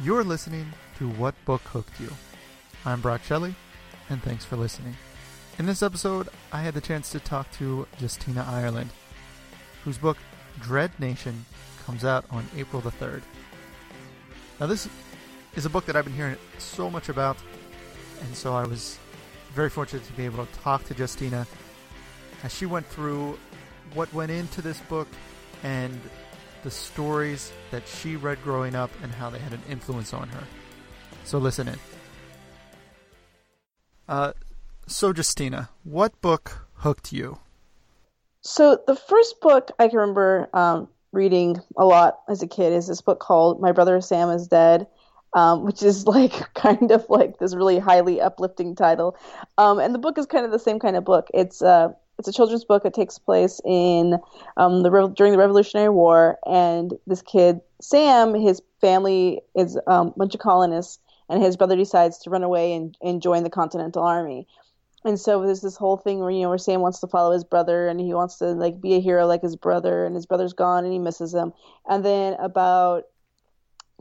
You're listening to What Book Hooked You. I'm Brock Shelley, and thanks for listening. In this episode, I had the chance to talk to Justina Ireland, whose book Dread Nation comes out on April the 3rd. Now, this is a book that I've been hearing so much about, and so I was very fortunate to be able to talk to Justina as she went through what went into this book and the stories that she read growing up and how they had an influence on her. So listen in. Uh, so Justina, what book hooked you? So the first book I can remember um, reading a lot as a kid is this book called My Brother Sam is Dead. Um, which is like kind of like this really highly uplifting title. Um, and the book is kind of the same kind of book. It's uh, it's a children's book. It takes place in um, the during the Revolutionary War, and this kid Sam, his family is um, a bunch of colonists, and his brother decides to run away and, and join the Continental Army. And so there's this whole thing where you know where Sam wants to follow his brother and he wants to like be a hero like his brother, and his brother's gone and he misses him. And then about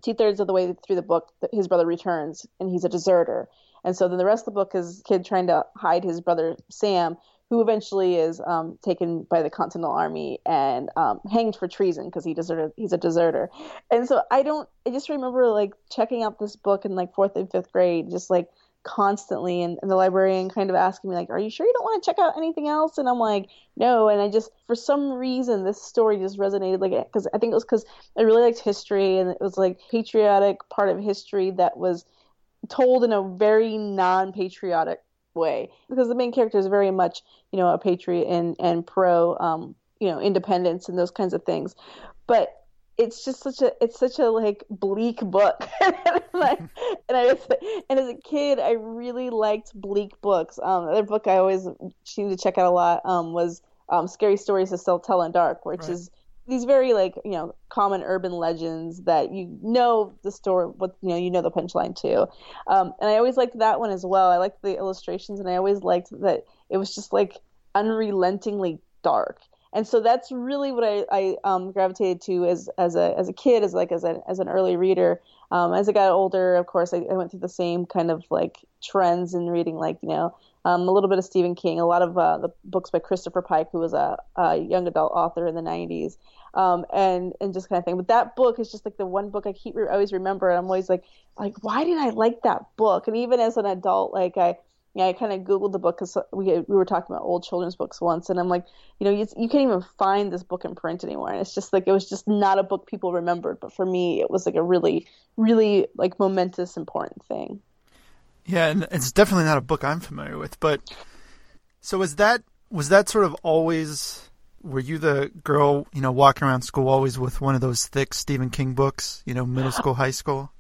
two thirds of the way through the book, his brother returns and he's a deserter. And so then the rest of the book is kid trying to hide his brother Sam, who eventually is um, taken by the Continental Army and um, hanged for treason because he deserted. He's a deserter, and so I don't. I just remember like checking out this book in like fourth and fifth grade, just like constantly, and, and the librarian kind of asking me like, "Are you sure you don't want to check out anything else?" And I'm like, "No." And I just, for some reason, this story just resonated like because I think it was because I really liked history, and it was like patriotic part of history that was told in a very non-patriotic way because the main character is very much you know a patriot and and pro um, you know independence and those kinds of things. But it's just such a it's such a like bleak book. And, I, and I and as a kid I really liked bleak books. Um another book I always seemed to check out a lot um was um Scary Stories to Still Tell in Dark which right. is these very like you know common urban legends that you know the story what you know you know the punchline too um, and i always liked that one as well. I liked the illustrations and i always liked that it was just like unrelentingly dark. And so that's really what i, I um, gravitated to as as a as a kid as like as a as an early reader. Um, as i got older of course I, I went through the same kind of like trends in reading like you know um, a little bit of Stephen King, a lot of uh, the books by Christopher Pike, who was a, a young adult author in the 90s, um, and and just kind of thing. But that book is just like the one book I keep I always remember, and I'm always like, like why did I like that book? And even as an adult, like I. Yeah, I kind of googled the book because we we were talking about old children's books once, and I'm like, you know, you, you can't even find this book in print anymore, and it's just like it was just not a book people remembered, but for me, it was like a really, really like momentous, important thing. Yeah, and it's definitely not a book I'm familiar with. But so was that was that sort of always? Were you the girl, you know, walking around school always with one of those thick Stephen King books, you know, middle school, high school?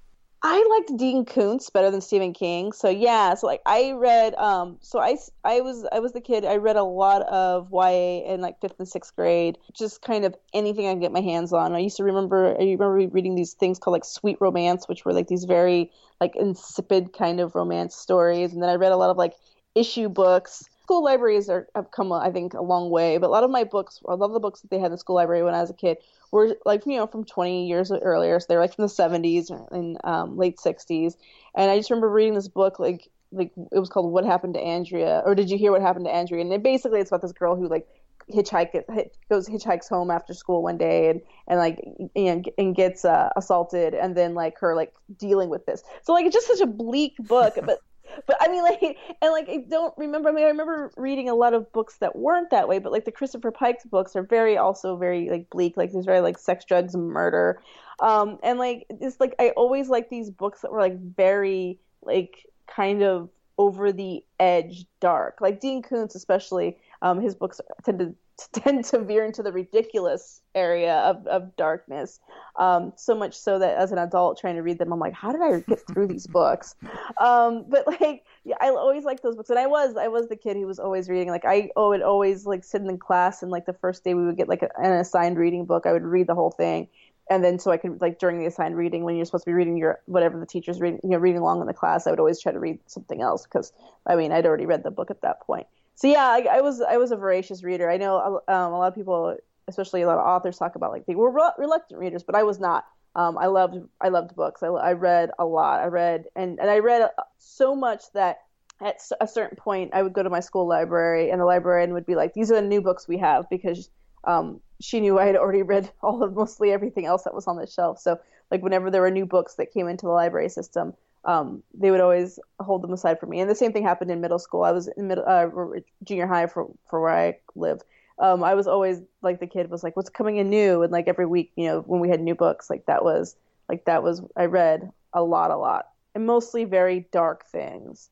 I liked Dean Koontz better than Stephen King. So yeah, so like I read um so I I was I was the kid I read a lot of YA in like 5th and 6th grade, just kind of anything I could get my hands on. I used to remember I remember reading these things called like sweet romance which were like these very like insipid kind of romance stories and then I read a lot of like issue books school libraries are, have come, I think, a long way. But a lot of my books, a lot of the books that they had in the school library when I was a kid, were like you know from 20 years earlier. So they're like from the 70s and um, late 60s. And I just remember reading this book like like it was called What Happened to Andrea, or Did You Hear What Happened to Andrea? And it, basically it's about this girl who like hitchhike hit, goes hitchhikes home after school one day and and like and, and gets uh, assaulted and then like her like dealing with this so like it's just such a bleak book but but I mean, like, and like, I don't remember. I mean, I remember reading a lot of books that weren't that way, but like the Christopher Pike's books are very, also very like bleak. Like, there's very like sex, drugs, murder. Um, and like, it's like I always like these books that were like very like kind of over the edge dark. Like Dean Koontz, especially, um, his books tend to tend to veer into the ridiculous area of, of darkness. Um, so much so that as an adult trying to read them, I'm like, how did I get through these books? Um, but like, yeah, I always liked those books, and I was I was the kid who was always reading. Like I oh, would always like sit in class, and like the first day we would get like a, an assigned reading book. I would read the whole thing. And then, so I could like during the assigned reading, when you're supposed to be reading your whatever the teacher's reading, you know, reading along in the class, I would always try to read something else because I mean I'd already read the book at that point so yeah, I, I, was I was a voracious reader. I know um, a lot of people, especially a lot of authors, talk about like they were re- reluctant readers, but I was not. Um, I loved I loved books. I, I read a lot. I read and and I read so much that at a certain point I would go to my school library and the librarian would be like, "These are the new books we have," because um, she knew I had already read all of mostly everything else that was on the shelf. So like whenever there were new books that came into the library system, um, they would always hold them aside for me. And the same thing happened in middle school. I was in middle, uh, junior high for for where I live. Um, I was always like the kid was like, "What's coming in new?" And like every week, you know, when we had new books, like that was like that was I read a lot, a lot, and mostly very dark things.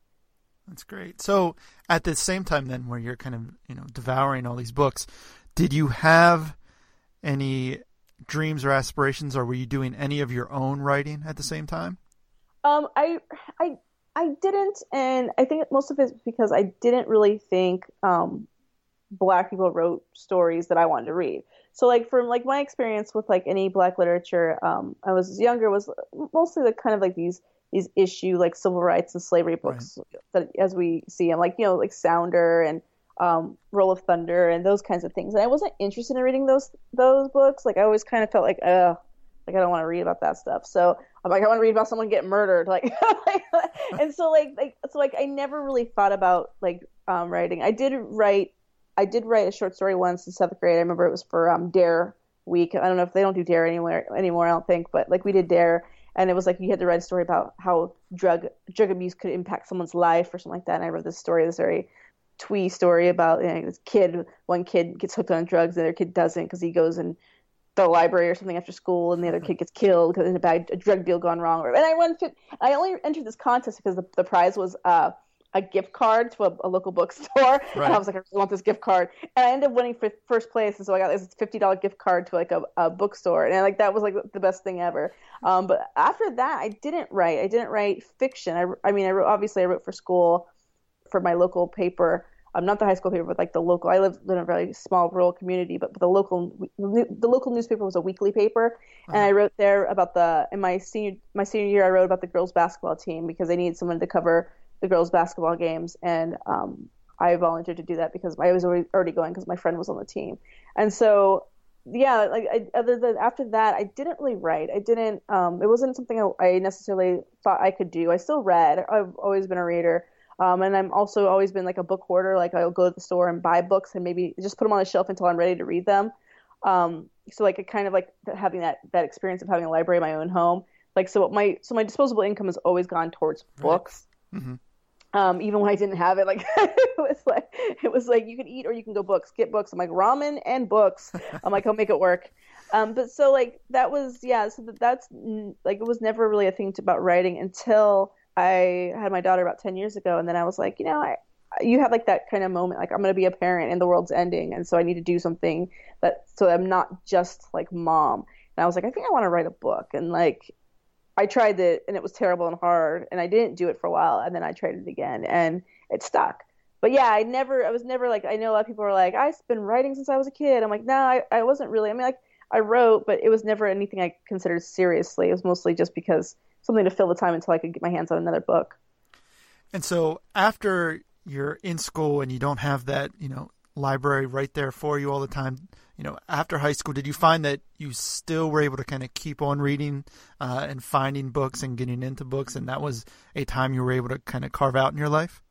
That's great. So at the same time, then, where you're kind of you know devouring all these books, did you have any dreams or aspirations, or were you doing any of your own writing at the same time? Um, I, I, I didn't, and I think most of it's because I didn't really think um, black people wrote stories that I wanted to read. So, like from like my experience with like any black literature, um, I was younger was mostly the kind of like these these issue like civil rights and slavery books right. that as we see them, like you know like Sounder and um, Roll of Thunder and those kinds of things. And I wasn't interested in reading those those books. Like I always kind of felt like, uh, like I don't want to read about that stuff. So I'm like, I want to read about someone getting murdered. Like, and so like, like, so like, I never really thought about like um, writing. I did write, I did write a short story once in seventh grade. I remember it was for um, D.A.R.E. Week. I don't know if they don't do D.A.R.E. anywhere anymore. I don't think, but like we did D.A.R.E., and it was like you had to write a story about how drug drug abuse could impact someone's life or something like that. And I wrote this story, this very twee story about you know, this kid. One kid gets hooked on drugs, the other kid doesn't because he goes and the library or something after school, and the other kid gets killed because a bad a drug deal gone wrong. And I won. I only entered this contest because the, the prize was uh, a gift card to a, a local bookstore, right. and I was like, I really want this gift card. And I ended up winning for first place, and so I got this fifty dollar gift card to like a, a bookstore, and I, like that was like the best thing ever. Um, but after that, I didn't write. I didn't write fiction. I, I mean, I wrote obviously I wrote for school for my local paper um, not the high school paper, but like the local. I live in a very small rural community, but, but the local the local newspaper was a weekly paper, uh-huh. and I wrote there about the in my senior my senior year I wrote about the girls basketball team because they needed someone to cover the girls basketball games, and um, I volunteered to do that because I was already, already going because my friend was on the team, and so yeah, like I, other than after that, I didn't really write. I didn't. Um, it wasn't something I, I necessarily thought I could do. I still read. I've always been a reader. Um, and I'm also always been like a book hoarder. Like I'll go to the store and buy books and maybe just put them on the shelf until I'm ready to read them. Um, so like kind of like having that that experience of having a library in my own home. Like so my so my disposable income has always gone towards books. Right. Mm-hmm. Um, even when I didn't have it, like it was like it was like you can eat or you can go books, get books. I'm like ramen and books. I'm like I'll make it work. Um, but so like that was yeah. So that, that's like it was never really a thing to, about writing until I had my daughter about 10 years ago, and then I was like, you know, I, you have like that kind of moment, like I'm going to be a parent and the world's ending, and so I need to do something that so I'm not just like mom. And I was like, I think I want to write a book, and like I tried it, and it was terrible and hard, and I didn't do it for a while, and then I tried it again, and it stuck. But yeah, I never, I was never like, I know a lot of people are like, I've been writing since I was a kid. I'm like, no, I, I wasn't really. I mean, like I wrote, but it was never anything I considered seriously. It was mostly just because something to fill the time until I could get my hands on another book. And so after you're in school and you don't have that, you know, library right there for you all the time, you know, after high school, did you find that you still were able to kind of keep on reading uh, and finding books and getting into books, and that was a time you were able to kind of carve out in your life?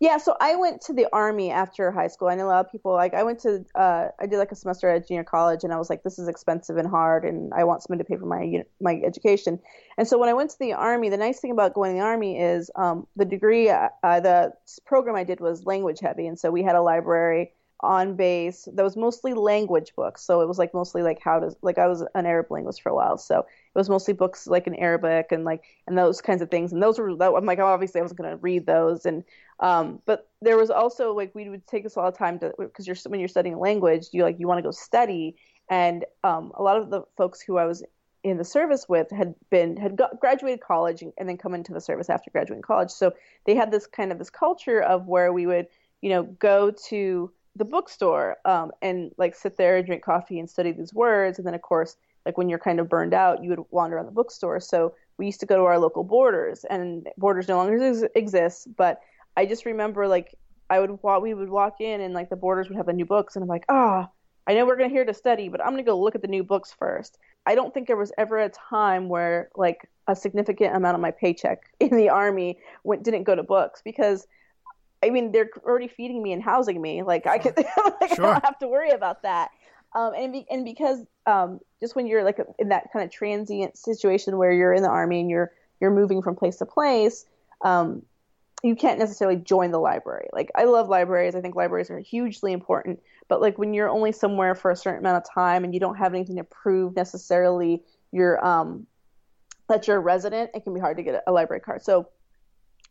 Yeah, so I went to the army after high school. I know a lot of people like I went to uh, I did like a semester at junior college, and I was like, this is expensive and hard, and I want someone to pay for my my education. And so when I went to the army, the nice thing about going to the army is um, the degree, uh, uh the program I did was language heavy, and so we had a library on base that was mostly language books. So it was like mostly like how to like I was an Arab linguist for a while, so was mostly books like in Arabic and like and those kinds of things. And those were that, I'm like obviously I wasn't going to read those. And um, but there was also like we would take us a lot of time to because you're when you're studying a language, you like you want to go study. And um, a lot of the folks who I was in the service with had been had got, graduated college and, and then come into the service after graduating college. So they had this kind of this culture of where we would you know go to the bookstore um, and like sit there and drink coffee and study these words and then of course like when you're kind of burned out you would wander around the bookstore so we used to go to our local Borders and Borders no longer ex- exist but i just remember like i would walk we would walk in and like the Borders would have the new books and i'm like ah oh, I know we're going to here to study, but I'm going to go look at the new books first. I don't think there was ever a time where like a significant amount of my paycheck in the army went didn't go to books because I mean they're already feeding me and housing me. Like I could like sure. I don't have to worry about that. Um, and be, and because um, just when you're like in that kind of transient situation where you're in the army and you're you're moving from place to place, um, you can't necessarily join the library. Like I love libraries. I think libraries are hugely important. But like when you're only somewhere for a certain amount of time and you don't have anything to prove necessarily you're um that you're a resident, it can be hard to get a library card. So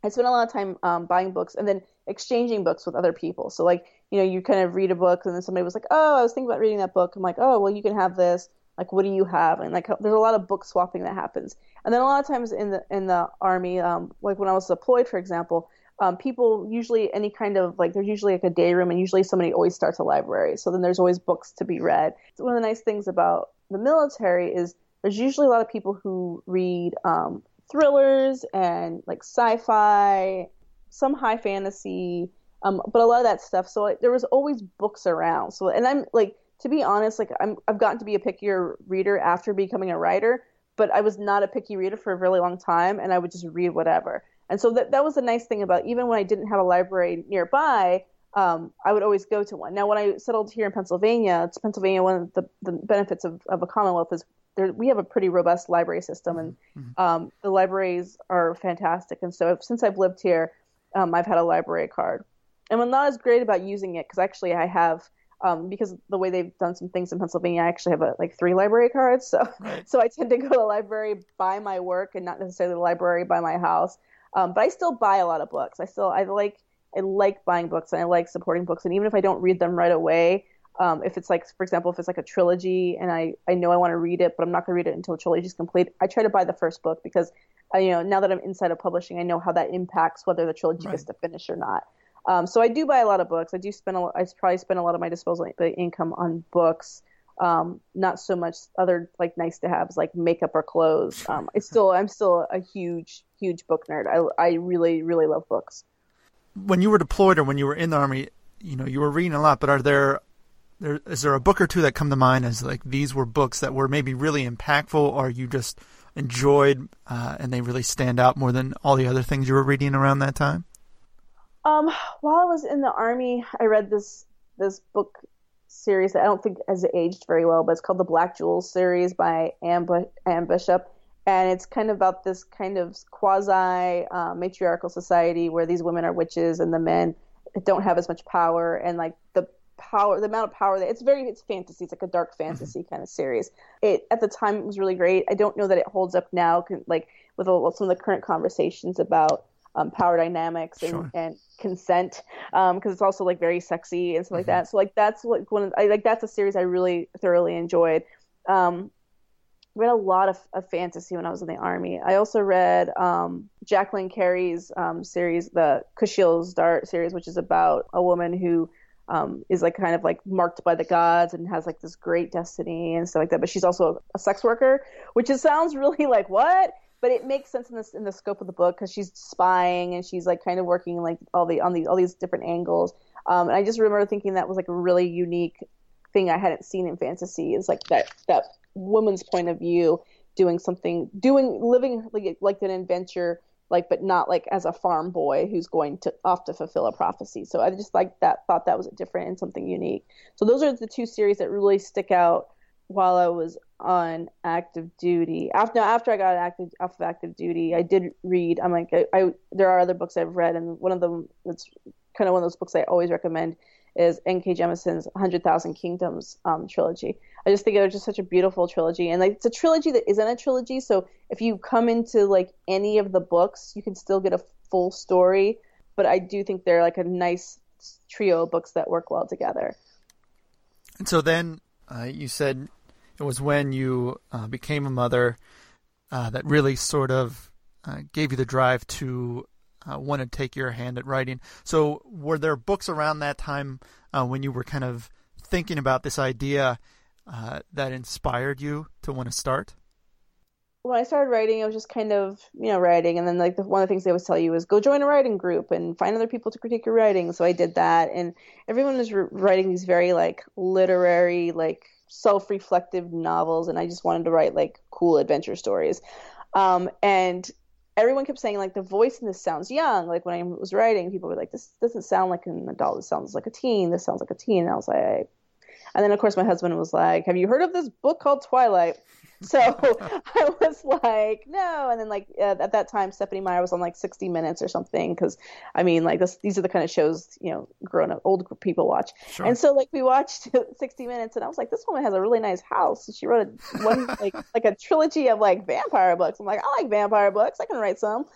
I spent a lot of time um, buying books and then exchanging books with other people. So like you know you kind of read a book and then somebody was like, oh, I was thinking about reading that book. I'm like, oh, well you can have this. Like what do you have? And like there's a lot of book swapping that happens. And then a lot of times in the in the army, um, like when I was deployed, for example, um, people usually any kind of like there's usually like a day room and usually somebody always starts a library so then there's always books to be read so one of the nice things about the military is there's usually a lot of people who read um, thrillers and like sci-fi some high fantasy um, but a lot of that stuff so like, there was always books around so and i'm like to be honest like I'm, i've gotten to be a pickier reader after becoming a writer but i was not a picky reader for a really long time and i would just read whatever and so that that was a nice thing about even when I didn't have a library nearby, um, I would always go to one. Now, when I settled here in Pennsylvania, it's Pennsylvania. One of the, the benefits of, of a Commonwealth is there, we have a pretty robust library system, and mm-hmm. um, the libraries are fantastic. And so, since I've lived here, um, I've had a library card. And I'm not as great about using it because actually I have um, because the way they've done some things in Pennsylvania, I actually have a, like three library cards. So, right. so I tend to go to the library by my work and not necessarily the library by my house. Um, but I still buy a lot of books. I still I like I like buying books and I like supporting books. And even if I don't read them right away, um, if it's like for example if it's like a trilogy and I I know I want to read it, but I'm not going to read it until the trilogy is complete, I try to buy the first book because I, you know now that I'm inside of publishing, I know how that impacts whether the trilogy right. gets to finish or not. Um, so I do buy a lot of books. I do spend a, I probably spend a lot of my disposable income on books um, not so much other like nice to haves like makeup or clothes. Um, I still I'm still a huge huge book nerd. I I really really love books. When you were deployed or when you were in the army, you know you were reading a lot. But are there there is there a book or two that come to mind as like these were books that were maybe really impactful or you just enjoyed uh, and they really stand out more than all the other things you were reading around that time? Um, while I was in the army, I read this this book series that I don't think has aged very well, but it's called the Black Jewels series by Anne, Anne Bishop. And it's kind of about this kind of quasi uh, matriarchal society where these women are witches and the men don't have as much power and like the power the amount of power that it's very it's fantasy it's like a dark mm-hmm. fantasy mm-hmm. kind of series it at the time it was really great i don't know that it holds up now like with some of the current conversations about um, power dynamics and, sure. and consent because um, it's also like very sexy and stuff mm-hmm. like that. So like that's like one of, I like that's a series I really thoroughly enjoyed. Um, read a lot of, of, fantasy when I was in the army. I also read um, Jacqueline Carey's um, series, the Kushiel's Dart series, which is about a woman who um, is like kind of like marked by the gods and has like this great destiny and stuff like that. But she's also a sex worker, which is, sounds really like what? But it makes sense in this in the scope of the book because she's spying and she's like kind of working like all the on these all these different angles. Um, and I just remember thinking that was like a really unique thing I hadn't seen in fantasy is like that that woman's point of view doing something doing living like like an adventure like but not like as a farm boy who's going to off to fulfill a prophecy so i just like that thought that was different and something unique so those are the two series that really stick out while I was on active duty. After after I got active off of active duty, I did read. I'm like I, I there are other books I've read, and one of them that's kind of one of those books I always recommend is N.K. Jemisin's Hundred Thousand Kingdoms um, trilogy. I just think it was just such a beautiful trilogy, and like it's a trilogy that isn't a trilogy. So if you come into like any of the books, you can still get a full story. But I do think they're like a nice trio of books that work well together. And so then uh, you said it was when you uh, became a mother uh, that really sort of uh, gave you the drive to uh, want to take your hand at writing. So, were there books around that time uh, when you were kind of thinking about this idea uh, that inspired you to want to start? when I started writing, I was just kind of, you know, writing. And then, like, the, one of the things they always tell you is go join a writing group and find other people to critique your writing. So I did that. And everyone was writing these very, like, literary, like, self reflective novels. And I just wanted to write, like, cool adventure stories. Um, and everyone kept saying, like, the voice in this sounds young. Like, when I was writing, people were like, this doesn't sound like an adult. This sounds like a teen. This sounds like a teen. And I was like, and then, of course, my husband was like, Have you heard of this book called Twilight? So I was like, no. And then like uh, at that time, Stephenie Meyer was on like 60 Minutes or something. Because I mean, like this, these are the kind of shows you know, grown up old people watch. Sure. And so like we watched 60 Minutes, and I was like, this woman has a really nice house. She wrote a one like like a trilogy of like vampire books. I'm like, I like vampire books. I can write some.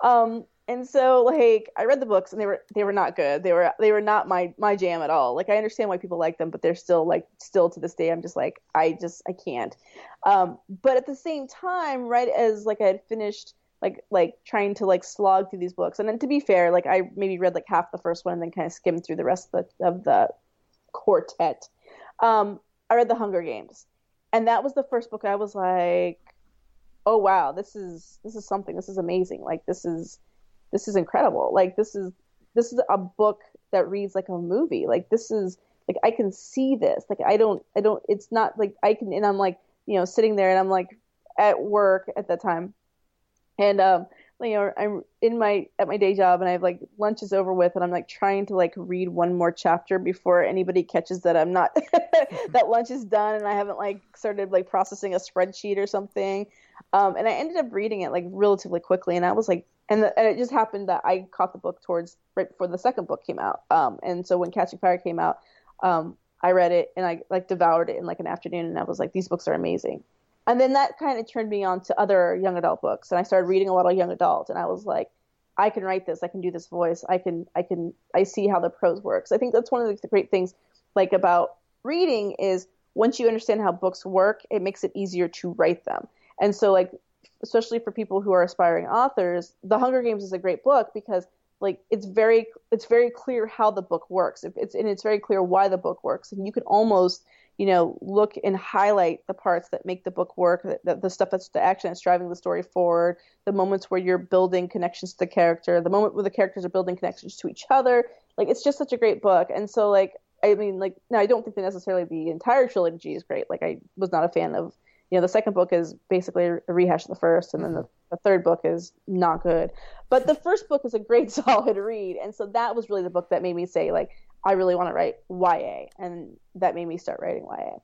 Um, and so like I read the books and they were they were not good. They were they were not my my jam at all. Like I understand why people like them, but they're still like still to this day I'm just like I just I can't. Um, but at the same time, right as like I had finished like like trying to like slog through these books, and then to be fair, like I maybe read like half the first one and then kind of skimmed through the rest of the of the quartet. Um, I read The Hunger Games, and that was the first book I was like, oh wow, this is this is something. This is amazing. Like this is this is incredible. Like this is this is a book that reads like a movie. Like this is like I can see this. Like I don't I don't it's not like I can and I'm like, you know, sitting there and I'm like at work at that time. And um you know, I'm in my at my day job and I have like lunch is over with and I'm like trying to like read one more chapter before anybody catches that I'm not that lunch is done and I haven't like started like processing a spreadsheet or something. Um, and I ended up reading it like relatively quickly and I was like and, the, and it just happened that I caught the book towards right before the second book came out. Um, and so when Catching Fire came out, um, I read it and I like devoured it in like an afternoon, and I was like, these books are amazing. And then that kind of turned me on to other young adult books, and I started reading a lot of young adult, and I was like, I can write this, I can do this voice, I can, I can, I see how the prose works. I think that's one of the great things, like about reading is once you understand how books work, it makes it easier to write them. And so like especially for people who are aspiring authors, The Hunger Games is a great book because like it's very it's very clear how the book works. It's and it's very clear why the book works, and you can almost you know look and highlight the parts that make the book work, the, the stuff that's the action that's driving the story forward, the moments where you're building connections to the character, the moment where the characters are building connections to each other. Like it's just such a great book, and so like I mean like now I don't think that necessarily the entire trilogy is great. Like I was not a fan of you know the second book is basically a rehash of the first and then the, mm-hmm. the, third book is not good but the first book is a great solid read and so that was really the book that made me say like i really want to write ya and that made me start writing ya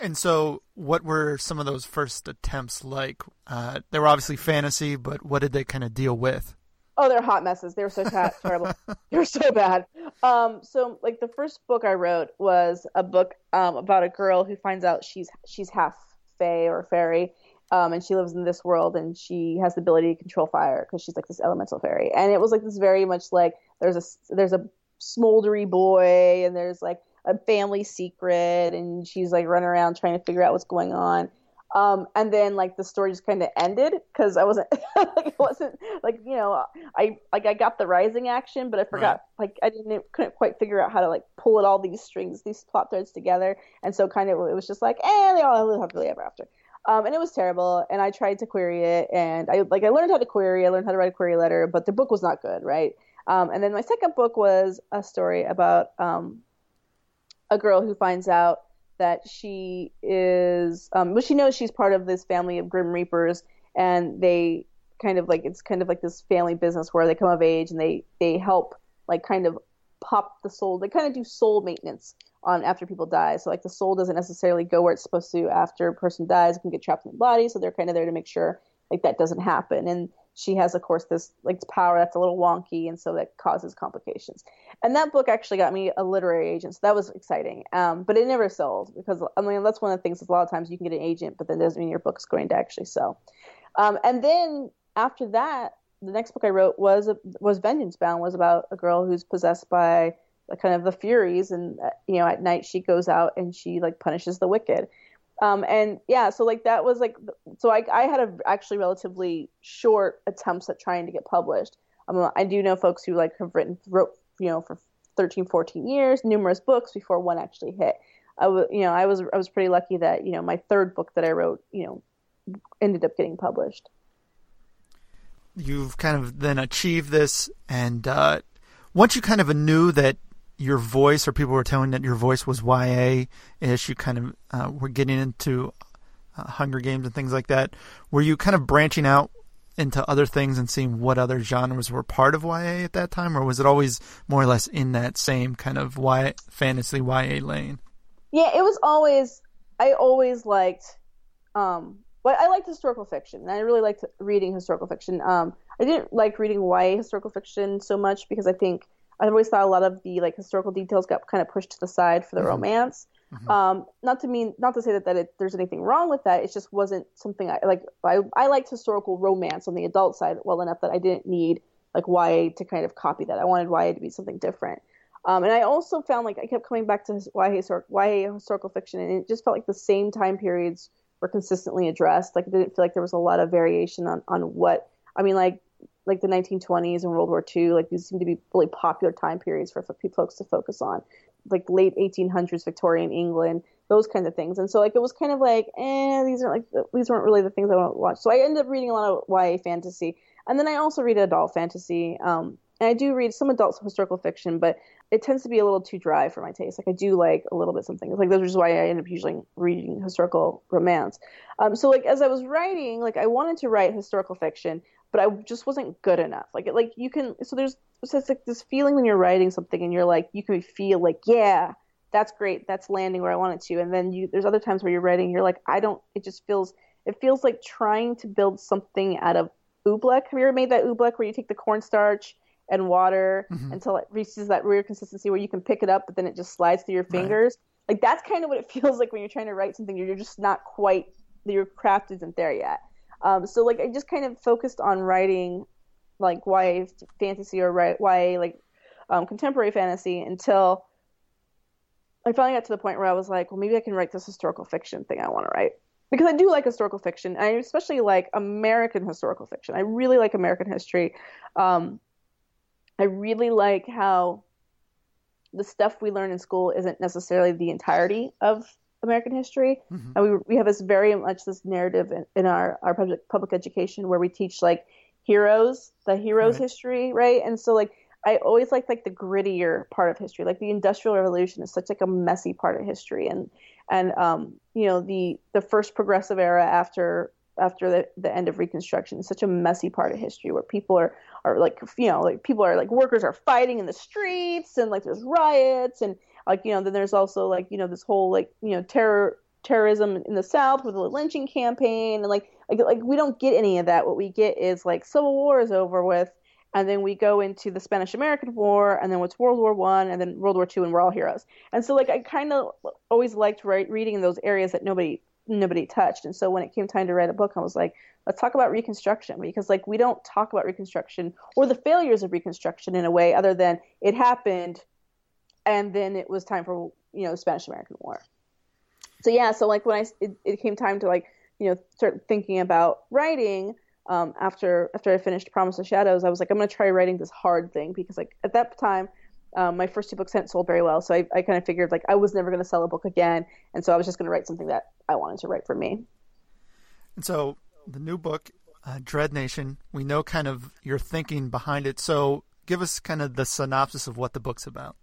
and so what were some of those first attempts like? Uh, they were obviously fantasy but what did they kind of deal with? Oh they're hot messes. They were so terrible. They were so bad. Um, so like the first book i wrote was a book um, about a girl who finds out she's she's half fae or fairy, um, and she lives in this world, and she has the ability to control fire because she's like this elemental fairy. And it was like this very much like there's a there's a smoldery boy, and there's like a family secret, and she's like running around trying to figure out what's going on. Um, and then like the story just kind of ended because I wasn't like it wasn't like you know I like I got the rising action, but I forgot right. like I didn't couldn't quite figure out how to like pull it all these strings, these plot threads together, and so kind of it was just like eh, they all live happily ever after. Um, and it was terrible. And I tried to query it, and I like I learned how to query. I learned how to write a query letter, but the book was not good, right? Um, and then my second book was a story about um, a girl who finds out that she is, um, but she knows she's part of this family of Grim Reapers, and they kind of like it's kind of like this family business where they come of age and they they help like kind of pop the soul. They kind of do soul maintenance on after people die. So like the soul doesn't necessarily go where it's supposed to after a person dies. It can get trapped in the body, so they're kind of there to make sure like that doesn't happen. And she has, of course, this like power that's a little wonky, and so that causes complications. And that book actually got me a literary agent, so that was exciting. Um, but it never sold because I mean that's one of the things. a lot of times you can get an agent, but that doesn't mean your book's going to actually sell. Um, and then after that, the next book I wrote was was Vengeance Bound, was about a girl who's possessed by kind of the Furies, and uh, you know at night she goes out and she like punishes the wicked. Um, and yeah, so like that was like, so I, I had a actually relatively short attempts at trying to get published. Um, I do know folks who like have written, wrote, you know, for 13, 14 years, numerous books before one actually hit. I was, you know, I was, I was pretty lucky that, you know, my third book that I wrote, you know, ended up getting published. You've kind of then achieved this, and uh, once you kind of knew that your voice, or people were telling that your voice was YA ish, you kind of uh, were getting into uh, Hunger Games and things like that. Were you kind of branching out into other things and seeing what other genres were part of YA at that time, or was it always more or less in that same kind of YA, fantasy YA lane? Yeah, it was always. I always liked, um, but I liked historical fiction, and I really liked reading historical fiction. Um, I didn't like reading YA historical fiction so much because I think I always thought a lot of the like historical details got kind of pushed to the side for the mm-hmm. romance. Mm-hmm. Um, not to mean, not to say that, that it, there's anything wrong with that. It just wasn't something I like. I, I liked historical romance on the adult side well enough that I didn't need like YA to kind of copy that. I wanted YA to be something different. Um, and I also found like I kept coming back to YA, historic, YA historical fiction, and it just felt like the same time periods were consistently addressed. Like I didn't feel like there was a lot of variation on, on what I mean, like like the 1920s and World War II. Like these seem to be really popular time periods for, folks to focus on like late 1800s Victorian England, those kinds of things. And so like it was kind of like, eh, these are like these weren't really the things I want to watch. So I ended up reading a lot of YA fantasy, and then I also read adult fantasy. Um, and I do read some adult historical fiction, but it tends to be a little too dry for my taste. Like I do like a little bit something. Like that's just why I end up usually reading historical romance. Um, so like as I was writing, like I wanted to write historical fiction, but I just wasn't good enough. Like like you can so there's so it's like this feeling when you're writing something and you're like you can feel like yeah that's great that's landing where I want it to and then you there's other times where you're writing you're like I don't it just feels it feels like trying to build something out of oobleck. Have you ever made that oobleck where you take the cornstarch and water mm-hmm. until it reaches that weird consistency where you can pick it up but then it just slides through your fingers? Right. Like that's kind of what it feels like when you're trying to write something you're just not quite your craft isn't there yet. Um, so like I just kind of focused on writing like YA fantasy or YA like um, contemporary fantasy until I finally got to the point where I was like, well, maybe I can write this historical fiction thing I want to write because I do like historical fiction. I especially like American historical fiction. I really like American history. Um, I really like how the stuff we learn in school isn't necessarily the entirety of American history. Mm-hmm. And we we have this very much this narrative in, in our our public public education where we teach like heroes, the heroes right. history, right? And so like I always like like the grittier part of history. Like the Industrial Revolution is such like a messy part of history, and and um, you know the the first progressive era after after the, the end of Reconstruction is such a messy part of history where people are are like you know like people are like workers are fighting in the streets and like there's riots and like you know then there's also like you know this whole like you know terror terrorism in the South with the lynching campaign and like like like we don't get any of that. What we get is like Civil War is over with, and then we go into the Spanish American War, and then what's World War One, and then World War Two, and we're all heroes. And so like I kind of always liked write, reading in those areas that nobody nobody touched. And so when it came time to write a book, I was like, let's talk about Reconstruction because like we don't talk about Reconstruction or the failures of Reconstruction in a way other than it happened, and then it was time for you know Spanish American War. So yeah, so like when I it, it came time to like you know start thinking about writing um, after after I finished Promise of Shadows, I was like, I'm gonna try writing this hard thing because like at that time, um, my first two books hadn't sold very well, so I, I kind of figured like I was never gonna sell a book again, and so I was just gonna write something that I wanted to write for me. And so the new book, uh, Dread Nation, we know kind of your thinking behind it. So give us kind of the synopsis of what the book's about.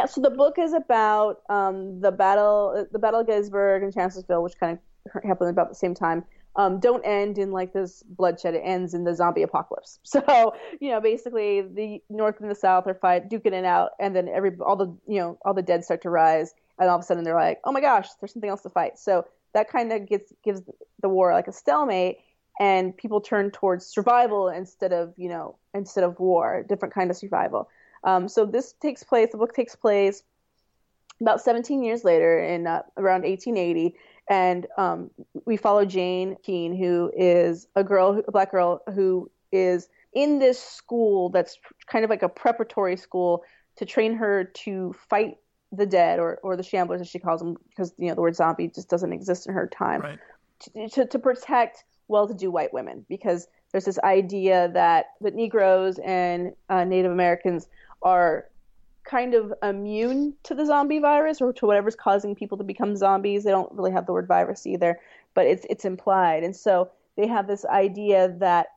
Yeah, so the book is about um, the battle, the Battle of Gettysburg and Chancellorsville, which kind of happened about the same time um, don't end in like this bloodshed. It ends in the zombie apocalypse. So you know, basically the North and the South are fight duking it out, and then every all the you know all the dead start to rise, and all of a sudden they're like, oh my gosh, there's something else to fight. So that kind of gets gives the war like a stalemate, and people turn towards survival instead of you know instead of war, different kind of survival. Um, so this takes place. The book takes place about 17 years later in uh, around 1880 and um, we follow Jane Keene, who is a girl, a black girl who is in this school that's kind of like a preparatory school to train her to fight the dead or, or the shamblers as she calls them because you know the word zombie just doesn't exist in her time right. to, to, to protect well-to-do white women because there's this idea that that Negroes and uh, Native Americans are kind of immune to the zombie virus or to whatever's causing people to become zombies. They don't really have the word virus either. but it's it's implied. And so they have this idea that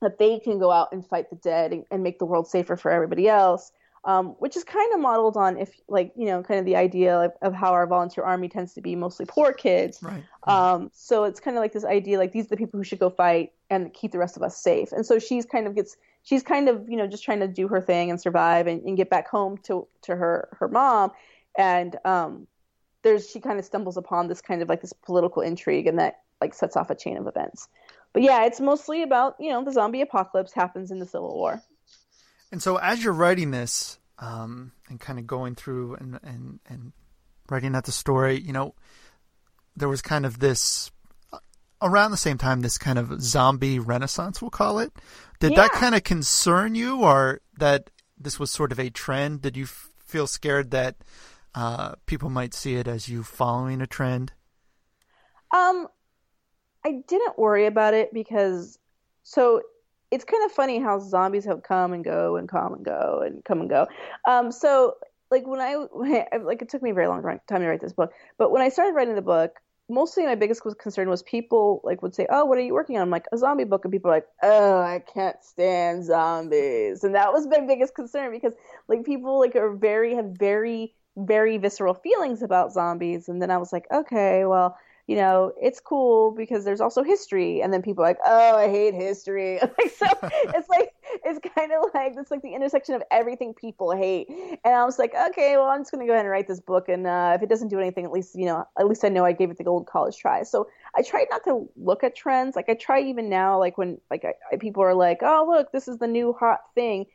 that they can go out and fight the dead and, and make the world safer for everybody else. Um, which is kind of modeled on if like you know kind of the idea of, of, how our volunteer army tends to be mostly poor kids right um, so it's kind of like this idea like these are the people who should go fight and keep the rest of us safe and so she's kind of gets she's kind of you know just trying to do her thing and survive and, and get back home to to her her mom. And um, there's she kind of stumbles upon this kind of like this political intrigue and that like sets off a chain of events. But yeah it's mostly about you know the zombie apocalypse happens in the civil war. And so as you're writing this um, and kind of going through and, and, and writing out the story, you know, there was kind of this around the same time this kind of zombie renaissance we'll call it did yeah. that kind of concern you or that this was sort of a trend did you f- feel scared that uh, people might see it as you following a trend um i didn't worry about it because so it's kind of funny how zombies have come and go and come and go and come and go. Um, so like when I like it took me a very long time to write this book, but when I started writing the book, mostly my biggest concern was people like would say, "Oh, what are you working on?" I'm like, "A zombie book," and people are like, "Oh, I can't stand zombies," and that was my biggest concern because like people like are very have very very visceral feelings about zombies, and then I was like, okay, well you know, it's cool because there's also history. And then people are like, oh, I hate history. like, so it's like, it's kind of like, it's like the intersection of everything people hate. And I was like, okay, well, I'm just going to go ahead and write this book. And uh, if it doesn't do anything, at least, you know, at least I know I gave it the old college try. So I try not to look at trends. Like I try even now, like when like I, I, people are like, oh, look, this is the new hot thing.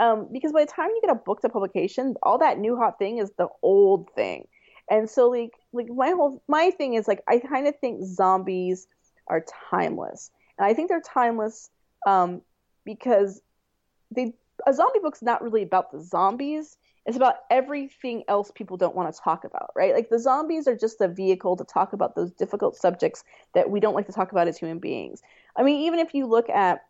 Um, because by the time you get a book to publication, all that new hot thing is the old thing. And so like like my whole my thing is like I kind of think zombies are timeless. And I think they're timeless um, because they a zombie book's not really about the zombies. It's about everything else people don't want to talk about, right? Like the zombies are just a vehicle to talk about those difficult subjects that we don't like to talk about as human beings. I mean, even if you look at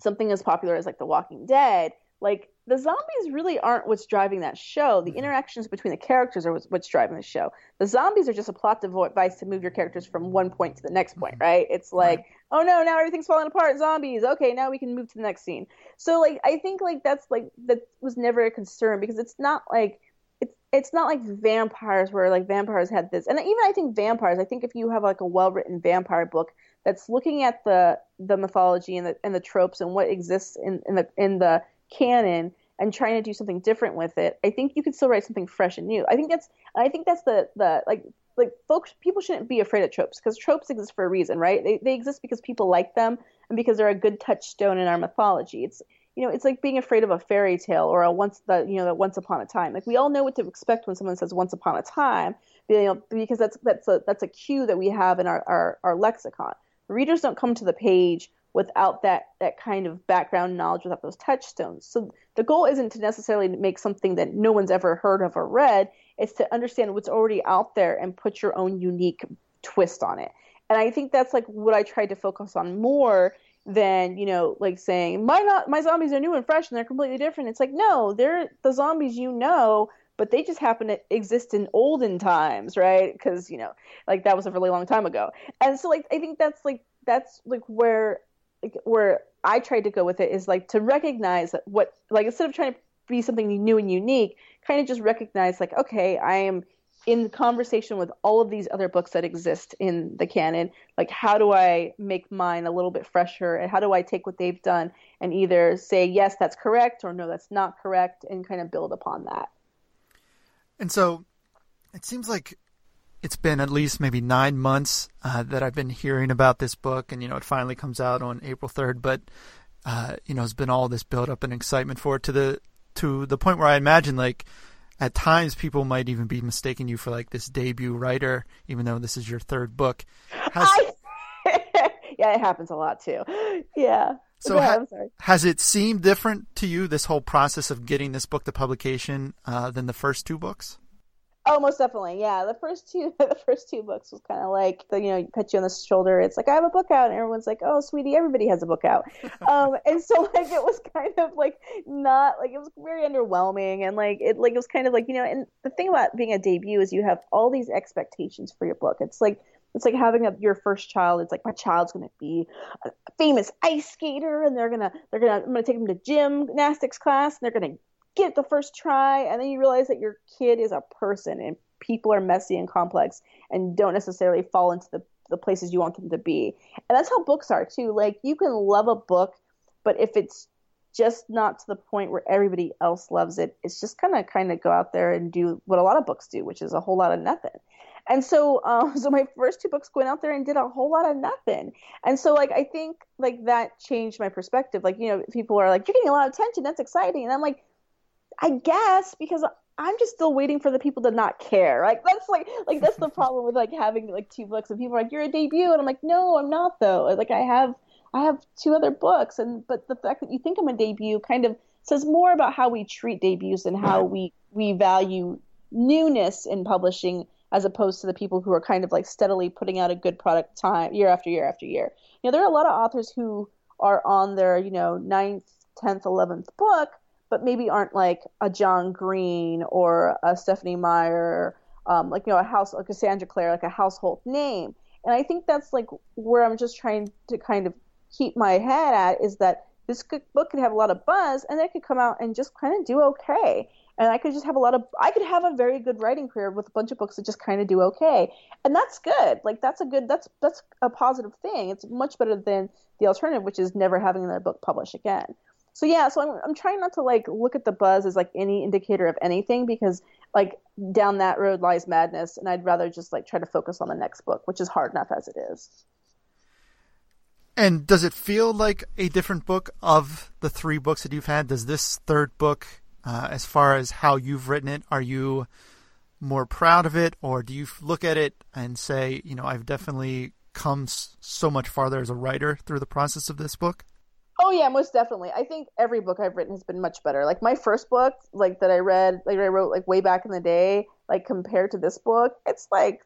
something as popular as like The Walking Dead, like the zombies really aren't what's driving that show. The mm-hmm. interactions between the characters are what's driving the show. The zombies are just a plot device to move your characters from one point to the next point, mm-hmm. right? It's like, right. oh no, now everything's falling apart. Zombies. Okay, now we can move to the next scene. So like, I think like that's like that was never a concern because it's not like it's it's not like vampires where like vampires had this, and even I think vampires. I think if you have like a well written vampire book that's looking at the the mythology and the and the tropes and what exists in in the in the canon and trying to do something different with it, I think you could still write something fresh and new. I think that's I think that's the the like like folks people shouldn't be afraid of tropes because tropes exist for a reason, right? They they exist because people like them and because they're a good touchstone in our mythology. It's you know, it's like being afraid of a fairy tale or a once the you know that once upon a time. Like we all know what to expect when someone says once upon a time, you know, because that's that's a that's a cue that we have in our our, our lexicon. Readers don't come to the page without that that kind of background knowledge, without those touchstones. So the goal isn't to necessarily make something that no one's ever heard of or read. It's to understand what's already out there and put your own unique twist on it. And I think that's like what I tried to focus on more than you know like saying my not my zombies are new and fresh and they're completely different it's like no they're the zombies you know but they just happen to exist in olden times right because you know like that was a really long time ago and so like i think that's like that's like where where I tried to go with it is like to recognize that what like instead of trying to be something new and unique, kind of just recognize like okay, I am in conversation with all of these other books that exist in the canon. Like how do I make mine a little bit fresher and how do I take what they've done and either say yes, that's correct or no, that's not correct and kind of build upon that. And so it seems like it's been at least maybe nine months uh, that I've been hearing about this book, and you know it finally comes out on April third. But uh, you know, it's been all this build up and excitement for it to the to the point where I imagine like at times people might even be mistaking you for like this debut writer, even though this is your third book. Has... yeah, it happens a lot too. Yeah. So ha- has it seemed different to you this whole process of getting this book to publication uh, than the first two books? Oh, most definitely. Yeah, the first two, the first two books was kind of like the, you know, you pat you on the shoulder. It's like I have a book out, and everyone's like, "Oh, sweetie, everybody has a book out." um, and so like it was kind of like not like it was very underwhelming, and like it like it was kind of like you know, and the thing about being a debut is you have all these expectations for your book. It's like it's like having a, your first child. It's like my child's going to be a famous ice skater, and they're gonna they're gonna I'm gonna take them to gymnastics class, and they're gonna get the first try, and then you realize that your kid is a person, and people are messy and complex, and don't necessarily fall into the the places you want them to be. And that's how books are too. Like you can love a book, but if it's just not to the point where everybody else loves it, it's just kind of kind of go out there and do what a lot of books do, which is a whole lot of nothing. And so, um, so my first two books went out there and did a whole lot of nothing. And so, like, I think like that changed my perspective. Like, you know, people are like, "You're getting a lot of attention. That's exciting," and I'm like, I guess because I'm just still waiting for the people to not care. Like that's like like that's the problem with like having like two books and people are like you're a debut and I'm like no I'm not though. Like I have I have two other books and but the fact that you think I'm a debut kind of says more about how we treat debuts and how we we value newness in publishing as opposed to the people who are kind of like steadily putting out a good product time year after year after year. You know there are a lot of authors who are on their you know ninth, tenth, eleventh book but maybe aren't like a John Green or a Stephenie Meyer, um, like you know a house like Cassandra Clare, like a household name. And I think that's like where I'm just trying to kind of keep my head at is that this book could have a lot of buzz and it could come out and just kind of do okay. And I could just have a lot of I could have a very good writing career with a bunch of books that just kind of do okay. And that's good. Like that's a good that's that's a positive thing. It's much better than the alternative which is never having another book published again so yeah, so I'm I'm trying not to like look at the buzz as like any indicator of anything because like down that road lies madness, and I'd rather just like try to focus on the next book, which is hard enough as it is. And does it feel like a different book of the three books that you've had? Does this third book, uh, as far as how you've written it, are you more proud of it, or do you look at it and say, you know, I've definitely come so much farther as a writer through the process of this book? Oh yeah, most definitely. I think every book I've written has been much better. Like my first book, like that I read, like I wrote like way back in the day, like compared to this book, it's like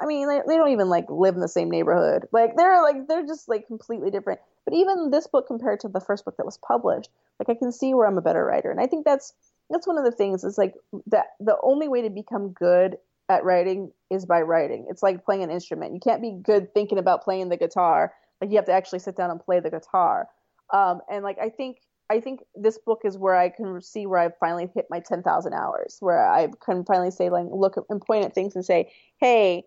I mean, they, they don't even like live in the same neighborhood. Like they're like they're just like completely different. But even this book compared to the first book that was published, like I can see where I'm a better writer. And I think that's that's one of the things is like that the only way to become good at writing is by writing. It's like playing an instrument. You can't be good thinking about playing the guitar. Like you have to actually sit down and play the guitar. Um, and like I think I think this book is where I can see where I've finally hit my 10,000 hours, where I can finally say like look and point at things and say, "Hey,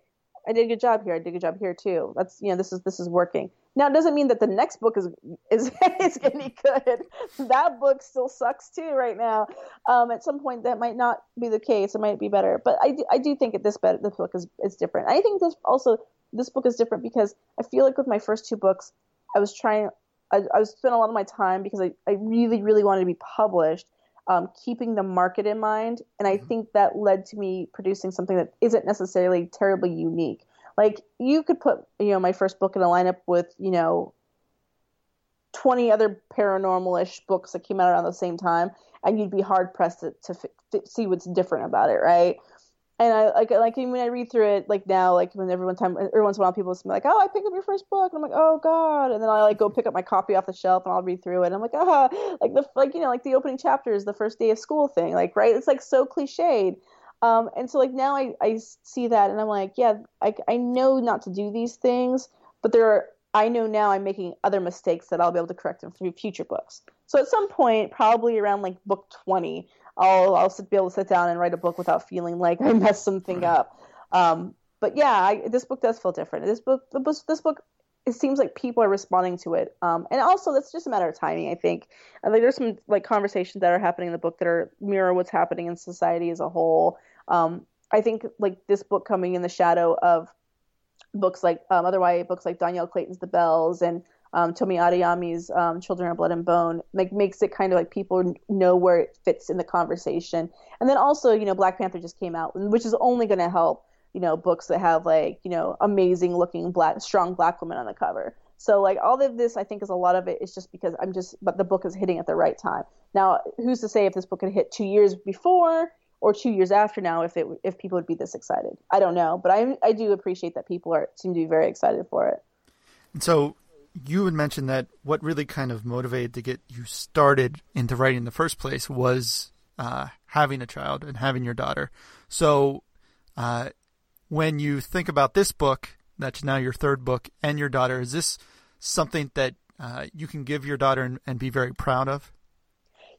I did a good job here. I did a good job here too. That's you know this is this is working." Now it doesn't mean that the next book is is is to be good. that book still sucks too right now. Um, at some point that might not be the case. It might be better, but I do, I do think that this better this book is is different. I think this also this book is different because I feel like with my first two books, I was trying I, I spent a lot of my time because I, I really, really wanted to be published, um, keeping the market in mind. And I mm-hmm. think that led to me producing something that isn't necessarily terribly unique. Like you could put, you know, my first book in a lineup with, you know, 20 other paranormal-ish books that came out around the same time, and you'd be hard pressed to, to, to see what's different about it, right? And I like like when I read through it like now like when every time every once in a while people be like oh I picked up your first book. And I'm like oh god. And then I like go pick up my copy off the shelf and I'll read through it. And I'm like oh like the like you know like the opening chapter is the first day of school thing like right? It's like so cliched. Um and so like now I I see that and I'm like yeah I I know not to do these things but there are I know now I'm making other mistakes that I'll be able to correct in future books. So at some point probably around like book 20 I'll I'll be able to sit down and write a book without feeling like I messed something up. Um, but yeah, I, this book does feel different. This book, this book, it seems like people are responding to it, um, and also that's just a matter of timing. I think. I think there's some like conversations that are happening in the book that are mirror what's happening in society as a whole. Um, I think like this book coming in the shadow of books like um, otherwise books like Dhonielle Clayton's The Belles and um, Tomi Adeyemi's um, Children of Blood and Bone, like makes it kind of like people know where it fits in the conversation. And then also, you know, Black Panther just came out, which is only going to help, you know, books that have like, you know, amazing looking black, strong black women on the cover. So like all of this, I think is a lot of it is just because I'm just, but the book is hitting at the right time. Now, who's to say if this book had hit two years before or two years after now, if it if people would be this excited? I don't know, but I I do appreciate that people are seem to be very excited for it. So you had mentioned that what really kind of motivated to get you started into writing in the first place was uh, having a child and having your daughter. So, uh, when you think about this book, That's now your third book and your daughter. Is this something that uh, you can give your daughter and, and be very proud of?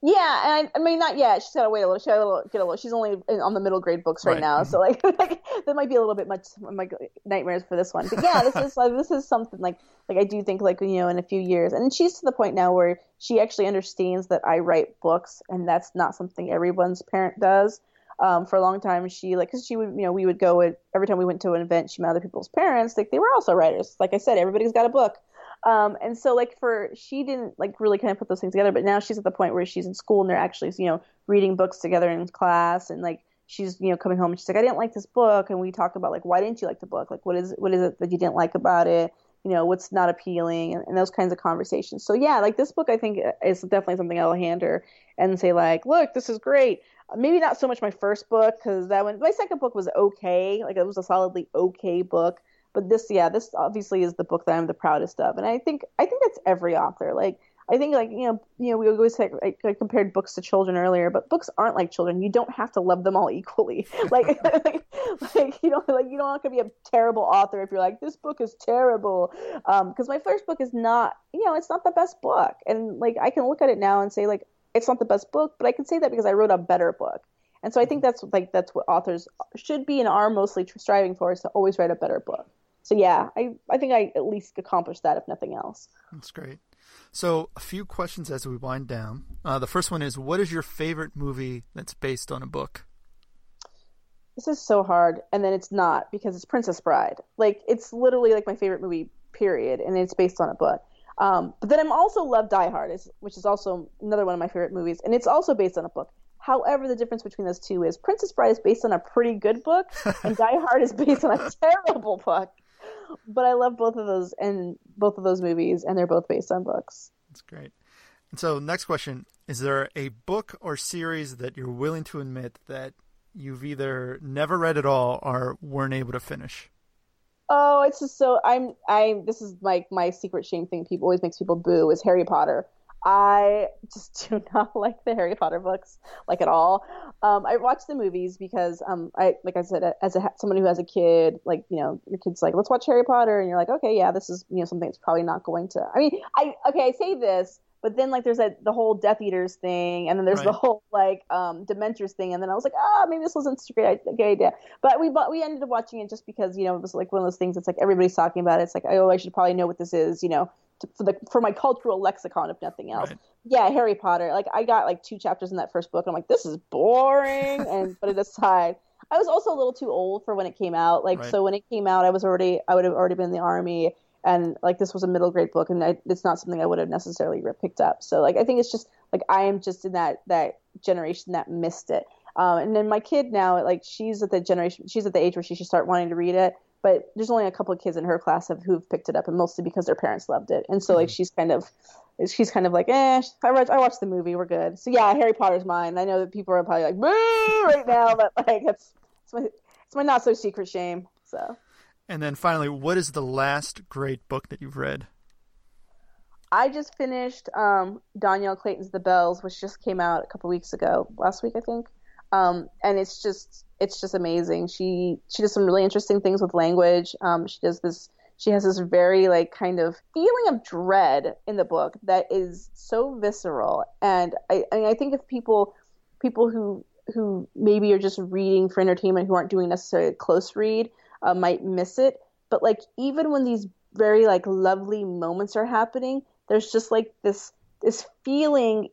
Yeah, and I, I mean not yet. She's got to wait a little. She got to get a little. She's only on the middle grade books right, right. now, mm-hmm. so like, like that might be a little bit much my nightmares for this one. But yeah, this is like this is something like like I do think like you know in a few years, and she's to the point now where she actually understands that I write books, and that's not something everyone's parent does. Um, for a long time, she like because she would you know we would go at, every time we went to an event, she met other people's parents. Like they were also writers. Like I said, everybody's got a book. Um, and so like for she didn't like really kind of put those things together, but now she's at the point where she's in school and they're actually you know reading books together in class and like she's you know coming home and she's like I didn't like this book. And we talk about like why didn't you like the book? Like what is what is it that you didn't like about it? You know what's not appealing? And, and those kinds of conversations. So yeah like this book I think is definitely something I'll hand her and say like look this is great. Maybe not so much my first book because that one my second book was okay. Like it was a solidly okay book but this, yeah, this obviously is the book that I'm the proudest of, and I think I think that's every author. Like I think like you know you know we always say like, I compared books to children earlier, but books aren't like children. You don't have to love them all equally. like, like, like you know like you don't have to be a terrible author if you're like this book is terrible. Because um, my first book is not you know it's not the best book, and like I can look at it now and say like it's not the best book, but I can say that because I wrote a better book. And so I think that's like that's what authors should be and are mostly striving for is to always write a better book so yeah, I, I think I at least accomplished that if nothing else. That's great. So a few questions as we wind down. Uh, the first one is, what is your favorite movie that's based on a book? This is so hard, and then it's not because it's Princess Bride. Like it's literally like my favorite movie, period, and it's based on a book. Um, but then I'm also love Die Hard, which is also another one of my favorite movies, and it's also based on a book. However, the difference between those two is Princess Bride is based on a pretty good book, and Die Hard is based on a terrible book but I love both of those and both of those movies, and they're both based on books. That's great. And so, next question: Is there a book or series that you're willing to admit that you've either never read at all or weren't able to finish? Oh, it's just so I'm I. This is like my secret shame thing. People always makes people boo is Harry Potter. I just do not like the Harry Potter books like at all. Um, I watch the movies because um, I like I said as a someone who has a kid, like you know, your kid's like, let's watch Harry Potter, and you're like, okay, yeah, this is you know something that's probably not going to. I mean, I okay, I say this, but then like there's that the whole Death Eaters thing, and then there's right. the whole like um, Dementors thing, and then I was like, ah, oh, maybe this wasn't a great, great idea. But we but we ended up watching it just because you know it was like one of those things. that's like everybody's talking about it. It's like oh, I should probably know what this is, you know to, for the for my cultural lexicon, if nothing else. Right. Yeah, Harry Potter. Like I got like two chapters in that first book, and I'm like, this is boring, and put it aside. I was also a little too old for when it came out. Like right. so, when it came out, I was already I would have already been in the army, and like this was a middle grade book, and I, it's not something I would have necessarily picked up. So like I think it's just like I am just in that that generation that missed it. Um, and then my kid now, like she's at the generation, she's at the age where she should start wanting to read it but there's only a couple of kids in her class have, who've picked it up, and mostly because their parents loved it. And so like mm-hmm. she's kind of she's kind of like, eh, I watched, I watched the movie, we're good. So yeah, Harry Potter's mine. I know that people are probably like, boo right now, but like it's it's my it's my not so secret shame. So. And then finally, what is the last great book that you've read? I just finished um, Dhonielle Clayton's The Belles, which just came out a couple weeks ago, last week I think. Um, and it's just it's just amazing. She she does some really interesting things with language. Um, she does this. She has this very like kind of feeling of dread in the book that is so visceral. And I I, I think if people people who who maybe are just reading for entertainment who aren't doing necessarily a close read uh, might miss it. But like even when these very like lovely moments are happening, there's just like this this feeling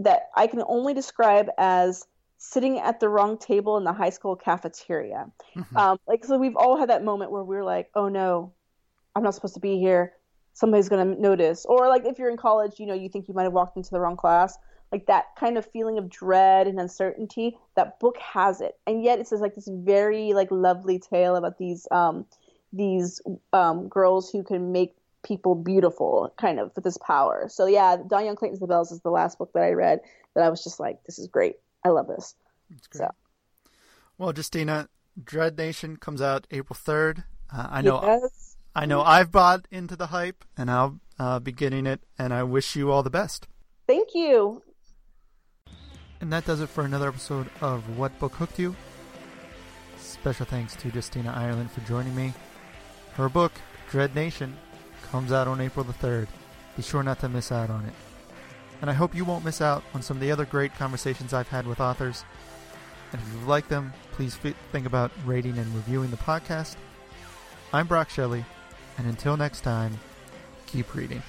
that I can only describe as sitting at the wrong table in the high school cafeteria. Mm-hmm. Um, like, so we've all had that moment where we're like, oh no, I'm not supposed to be here. Somebody's going to notice. Or like if you're in college, you know, you think you might have walked into the wrong class. Like that kind of feeling of dread and uncertainty, that book has it. And yet it says like this very like lovely tale about these um, these um, girls who can make people beautiful kind of with this power. So yeah, Dhonielle Clayton's The Belles is the last book that I read that I was just like, this is great. I love this. That's great. So. Well, Justina, Dread Nation comes out April third. Uh, I know. Yes. I know. I've bought into the hype, and I'll uh, be getting it. And I wish you all the best. Thank you. And that does it for another episode of What Book Hooked You. Special thanks to Justina Ireland for joining me. Her book, Dread Nation, comes out on April the 3rd. Be sure not to miss out on it. And I hope you won't miss out on some of the other great conversations I've had with authors. And if you like them, please think about rating and reviewing the podcast. I'm Brock Shelley, and until next time, keep reading.